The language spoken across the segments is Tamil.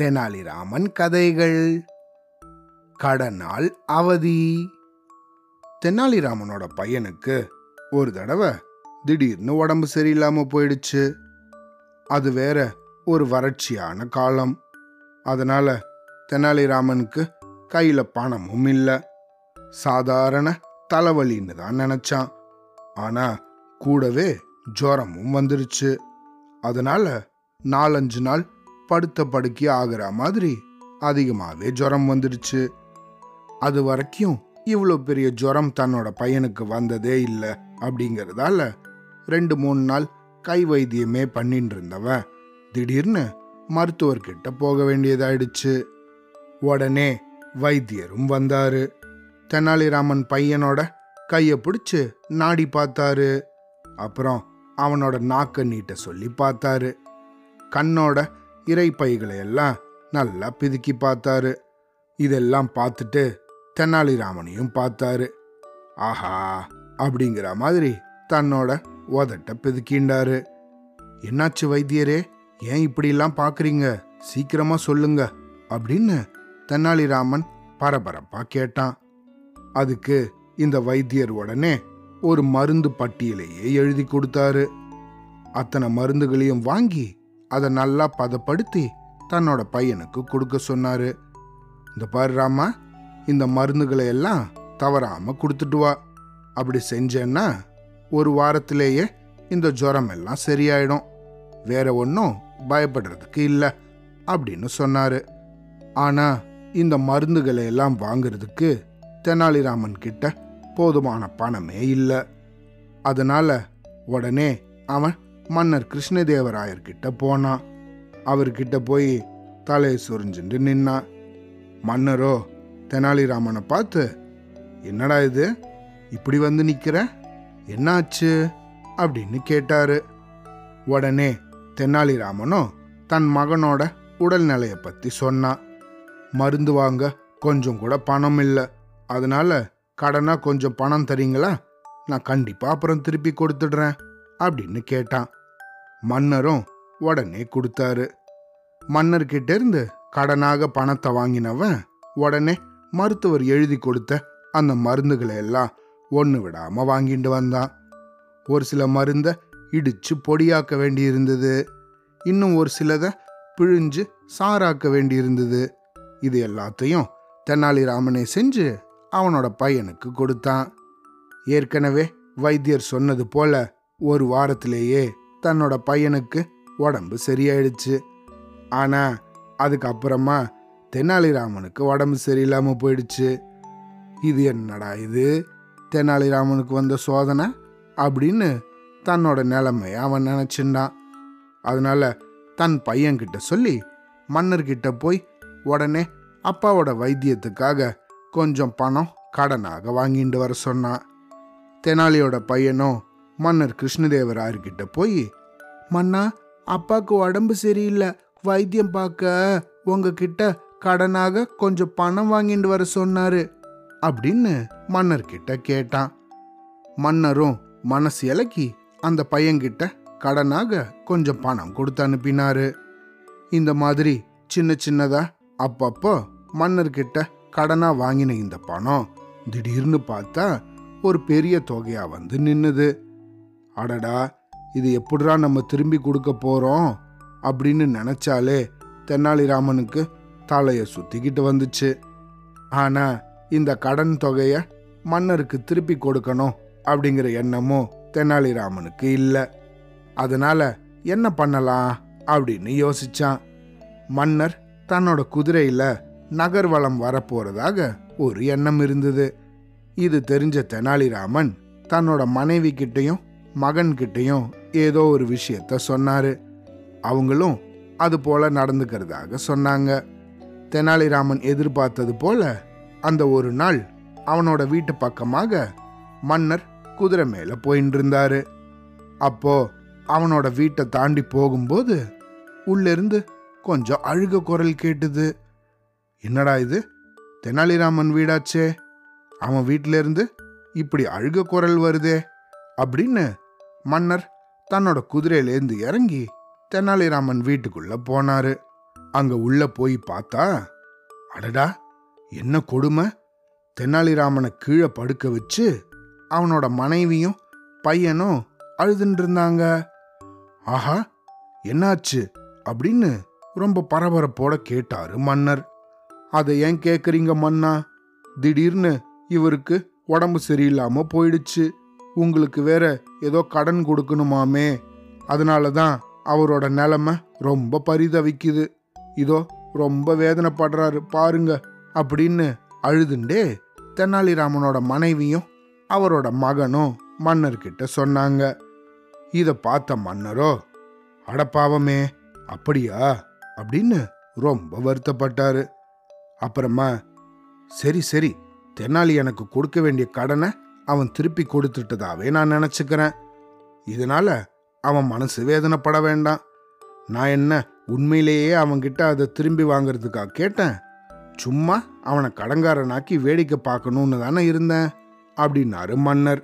தெனாலிராமன் கதைகள். கடனால் அவதி. தெனாலிராமனோட பையனுக்கு ஒரு தடவை திடீர்னு உடம்பு சரியில்லாம போயிடுச்சு. அது வேற ஒரு வறட்சியான காலம். அதனால தெனாலிராமனுக்கு கையில பணமும் இல்லை. சாதாரண தலைவலின்னு தான் நினைச்சான். ஆனா கூடவே ஜுரமும் வந்துருச்சு. அதனால நாலஞ்சு நாள் படுத்த படுக்கி ஆகிற மாதிரி அதிகமாகவே ஜுரம் வந்துடுச்சு. அது வரைக்கும் இவ்வளோ பெரிய ஜுரம் தன்னோட பையனுக்கு வந்ததே இல்லை அப்படிங்கிறதால ரெண்டு மூணு நாள் கை வைத்தியமே பண்ணிட்டு இருந்தவன் திடீர்னு மருத்துவர்கிட்ட போக வேண்டியதாயிடுச்சு. உடனே வைத்தியரும் வந்தாரு. தெனாலிராமன் பையனோட கையை பிடிச்சு நாடி பார்த்தாரு. அப்புறம் அவனோட நாக்க நீட்ட சொல்லி பார்த்தாரு. கண்ணோட இறைப்பைகளை எல்லாம் நல்லா பிதுக்கி பார்த்தாரு. இதெல்லாம் பார்த்துட்டு தெனாலிராமனையும் பார்த்தாரு. ஆஹா அப்படிங்கிற மாதிரி தன்னோட உதட்ட பிதுக்கிண்டாரு என்னாச்சு வைத்தியரே? ஏன் இப்படிலாம் பார்க்குறீங்க? சீக்கிரமா சொல்லுங்க அப்படின்னு தெனாலிராமன் பரபரப்பா கேட்டான். அதுக்கு இந்த வைத்தியர் உடனே ஒரு மருந்து பட்டியலையே எழுதி கொடுத்தாரு. அத்தனை மருந்துகளையும் வாங்கி அதை நல்லா பதப்படுத்தி தன்னோட பையனுக்கு கொடுக்க சொன்னாரு. இந்த பாரு ராமா இந்த மருந்துகளை எல்லாம் தவறாம கொடுத்துட்டு வா. அப்படி செஞ்சேன்னா ஒரு வாரத்திலேயே இந்த ஜுரம் எல்லாம் சரியாயிடும். வேற ஒன்றும் பயப்படுறதுக்கு இல்லை அப்படின்னு சொன்னாரு. ஆனா இந்த மருந்துகளை எல்லாம் வாங்குறதுக்கு தெனாலிராமன் கிட்ட போதுமான பணமே இல்லை. அதனால உடனே அவன் மன்னர் கிருஷ்ணதேவராயர்கிட்ட போனான் அவர்கிட்ட போய் தலையை சொரிஞ்சுட்டு நின்னான் மன்னரோ தெனாலிராமனை பார்த்து என்னடா இது? இப்படி வந்து நிற்கிற என்னாச்சு? அப்படின்னு கேட்டாரு. உடனே தெனாலிராமனும் தன் மகனோட உடல்நிலையை பற்றி சொன்னான் மருந்து வாங்க கொஞ்சம் கூட பணம் இல்லை. அதனால கடனாக கொஞ்சம் பணம் தரீங்களா? நான் கண்டிப்பாக அப்புறம் திருப்பி கொடுத்துடுறேன் அப்படின்னு கேட்டான். மன்னரும் உடனே கொடுத்தாரு. மன்னர்கிட்ட இருந்து கடனாக பணத்தை வாங்கினவன் உடனே மருத்துவர் எழுதி கொடுத்த அந்த மருந்துகளை எல்லாம் ஒன்று விடாம வாங்கிட்டு வந்தான். ஒரு சில மருந்தை இடிச்சு பொடியாக்க வேண்டியிருந்தது. இன்னும் ஒரு சிலதை பிழிஞ்சு சாராக்க வேண்டியிருந்தது. இது எல்லாத்தையும் தெனாலிராமனே செஞ்சு அவனோட பையனுக்கு கொடுத்தான். ஏற்கனவே வைத்தியர் சொன்னது போல ஒரு வாரத்திலேயே தன்னோட பையனுக்கு உடம்பு சரியாயிடுச்சு. ஆனால் அதுக்கப்புறமா தெனாலிராமனுக்கு உடம்பு சரியில்லாமல் போயிடுச்சு. இது என்னடா இது? தெனாலிராமனுக்கு வந்த சோதனை? அப்படின்னு தன்னோட நிலைமையை அவன் நினைச்சிருந்தான். அதனால தன் பையன்கிட்ட சொல்லி மன்னர்கிட்ட போய் உடனே அப்பாவோட வைத்தியத்துக்காக கொஞ்சம் பணம் கடனாக வாங்கிட்டு வர சொன்னான். தெனாலியோட பையனும் மன்னர் கிருஷ்ணதேவராயர்கிட்ட போய் மன்னா அப்பாக்கு உடம்பு சரியில்லை. வைத்தியம் பார்க்க உங்ககிட்ட கடனாக கொஞ்சம் பணம் வாங்கிட்டு வர சொன்னாரு அப்படின்னு மன்னர்கிட்ட கேட்டான். மன்னரும் மனசு இலக்கி அந்த பையன்கிட்ட கடனாக கொஞ்சம் பணம் கொடுத்து அனுப்பினாரு. இந்த மாதிரி சின்ன சின்னதா அப்பப்போ மன்னர்கிட்ட கடனா வாங்கின இந்த பணம் திடீர்னு பார்த்தா ஒரு பெரிய தொகையா வந்து நின்னுது. அடடா இது எப்படிடா நம்ம திரும்பி கொடுக்க போறோம்? அப்படின்னு நினைச்சாலே தெனாலிராமனுக்கு தலையை சுத்திக்கிட்டு வந்துச்சு. ஆனா இந்த கடன் தொகையை மன்னருக்கு திருப்பி கொடுக்கணும் அப்படிங்கிற எண்ணமும் தெனாலிராமனுக்கு இல்லை. அதனால என்ன பண்ணலாம் அப்படின்னு யோசிச்சான். மன்னர் தன்னோட குதிரையில நகர்வலம் வரப்போறதாக ஒரு எண்ணம் இருந்தது. இது தெரிஞ்ச தெனாலிராமன் தன்னோட மனைவி கிட்டையும் மகன்கிட்டையும் ஏதோ ஒரு விஷயத்த சொன்னாரு. அவங்களும் அது போல நடந்துக்கிறதாக சொன்னாங்க. தெனாலிராமன் எதிர்பார்த்தது போல அந்த ஒரு நாள் அவனோட வீட்டு பக்கமாக மன்னர் குதிரை மேல போயின்னு இருந்தாரு அப்போ அவனோட வீட்டை தாண்டி போகும்போது உள்ளிருந்து கொஞ்சம் அழுக குரல் கேட்டுது. என்னடா இது? தெனாலிராமன் வீடாச்சே? அவன் வீட்டிலேருந்து இப்படி அழுக குரல் வருதே? அப்படின்னு மன்னர் தன்னோட குதிரையிலேருந்து இறங்கி தெனாலிராமன் வீட்டுக்குள்ள போனாரு. அங்க உள்ள போய் பார்த்தா அடடா என்ன கொடுமை? தெனாலிராமனை கீழே படுக்க வச்சு அவனோட மனைவியும் பையனும் அழுதுன்னு இருந்தாங்க ஆஹா என்னாச்சு? அப்படின்னு ரொம்ப பரபரப்போட கேட்டாரு மன்னர். அதை ஏன் கேக்குறீங்க மன்னா? திடீர்னு இவருக்கு உடம்பு சரியில்லாம போயிடுச்சு. உங்களுக்கு வேற ஏதோ கடன் கொடுக்கணுமாமே. அதனால தான் அவரோட நிலைமை ரொம்ப பரிதவிக்குது. இதோ ரொம்ப வேதனைப்படுறாரு பாருங்க அப்படின்னு அழுதுண்டே தெனாலிராமனோட மனைவியும் அவரோட மகனும் மன்னர்கிட்ட சொன்னாங்க. இதை பார்த்த மன்னரோ அடப்பாவமே அப்படியா? அப்படின்னு ரொம்ப வருத்தப்பட்டாரு. அப்புறமா சரி சரி தெனாலி எனக்கு கொடுக்க வேண்டிய கடனை அவன் திருப்பி கொடுத்துட்டதாவே நான் நினச்சிக்கிறேன். இதனால அவன் மனசு வேதனைப்பட வேண்டாம். நான் என்ன உண்மையிலேயே அவன்கிட்ட அதை திரும்பி வாங்குறதுக்காக கேட்டேன்? சும்மா அவனை கடங்காரனாக்கி வேடிக்கை பார்க்கணும்னு தானே இருந்தேன் அப்படின்னாரு மன்னர்.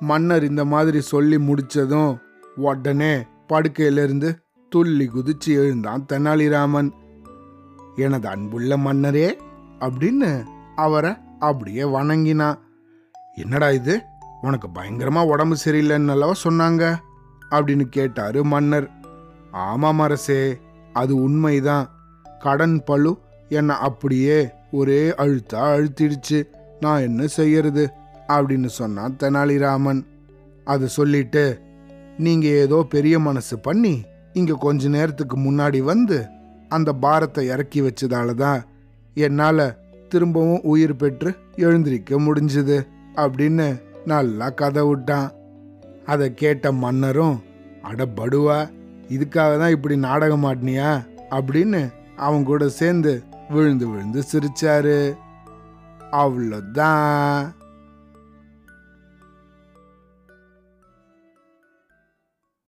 மன்னர் இந்த மாதிரி சொல்லி முடிச்சதும் உடனே படுக்கையிலிருந்து துள்ளி குதிச்சு எழுந்தான் தெனாலிராமன். எனது அன்புள்ள மன்னரே அப்படின்னு அவரை அப்படியே வணங்கினான். என்னடா இது? உனக்கு பயங்கரமா உடம்பு சரியில்லைன்னு அல்லவா சொன்னாங்க? அப்படின்னு கேட்டாரு மன்னர். ஆமாம் அரசே அது உண்மைதான். கடன் பழு என்னை அப்படியே ஒரே அழுத்தா அழுத்திடுச்சு. நான் என்ன செய்யறது? அப்படின்னு சொன்னான் தெனாலிராமன். அதை சொல்லிட்டு நீங்க ஏதோ பெரிய மனசு பண்ணி இங்க கொஞ்ச நேரத்துக்கு முன்னாடி வந்து அந்த பாரத்தை இறக்கி வச்சதால தான் என்னால் திரும்பவும் உயிர் பெற்று எழுந்திருக்க முடிஞ்சுது. அப்படின்னு நல்லா கதை விட்டான். அதை கேட்ட மன்னரும் அட படுவா இதுக்காக தான் இப்படி நாடகம் ஆடினியா? அப்படின்னு அவன் கூட சேர்ந்து விழுந்து விழுந்து சிரிச்சாரு. அவ்வளோதான்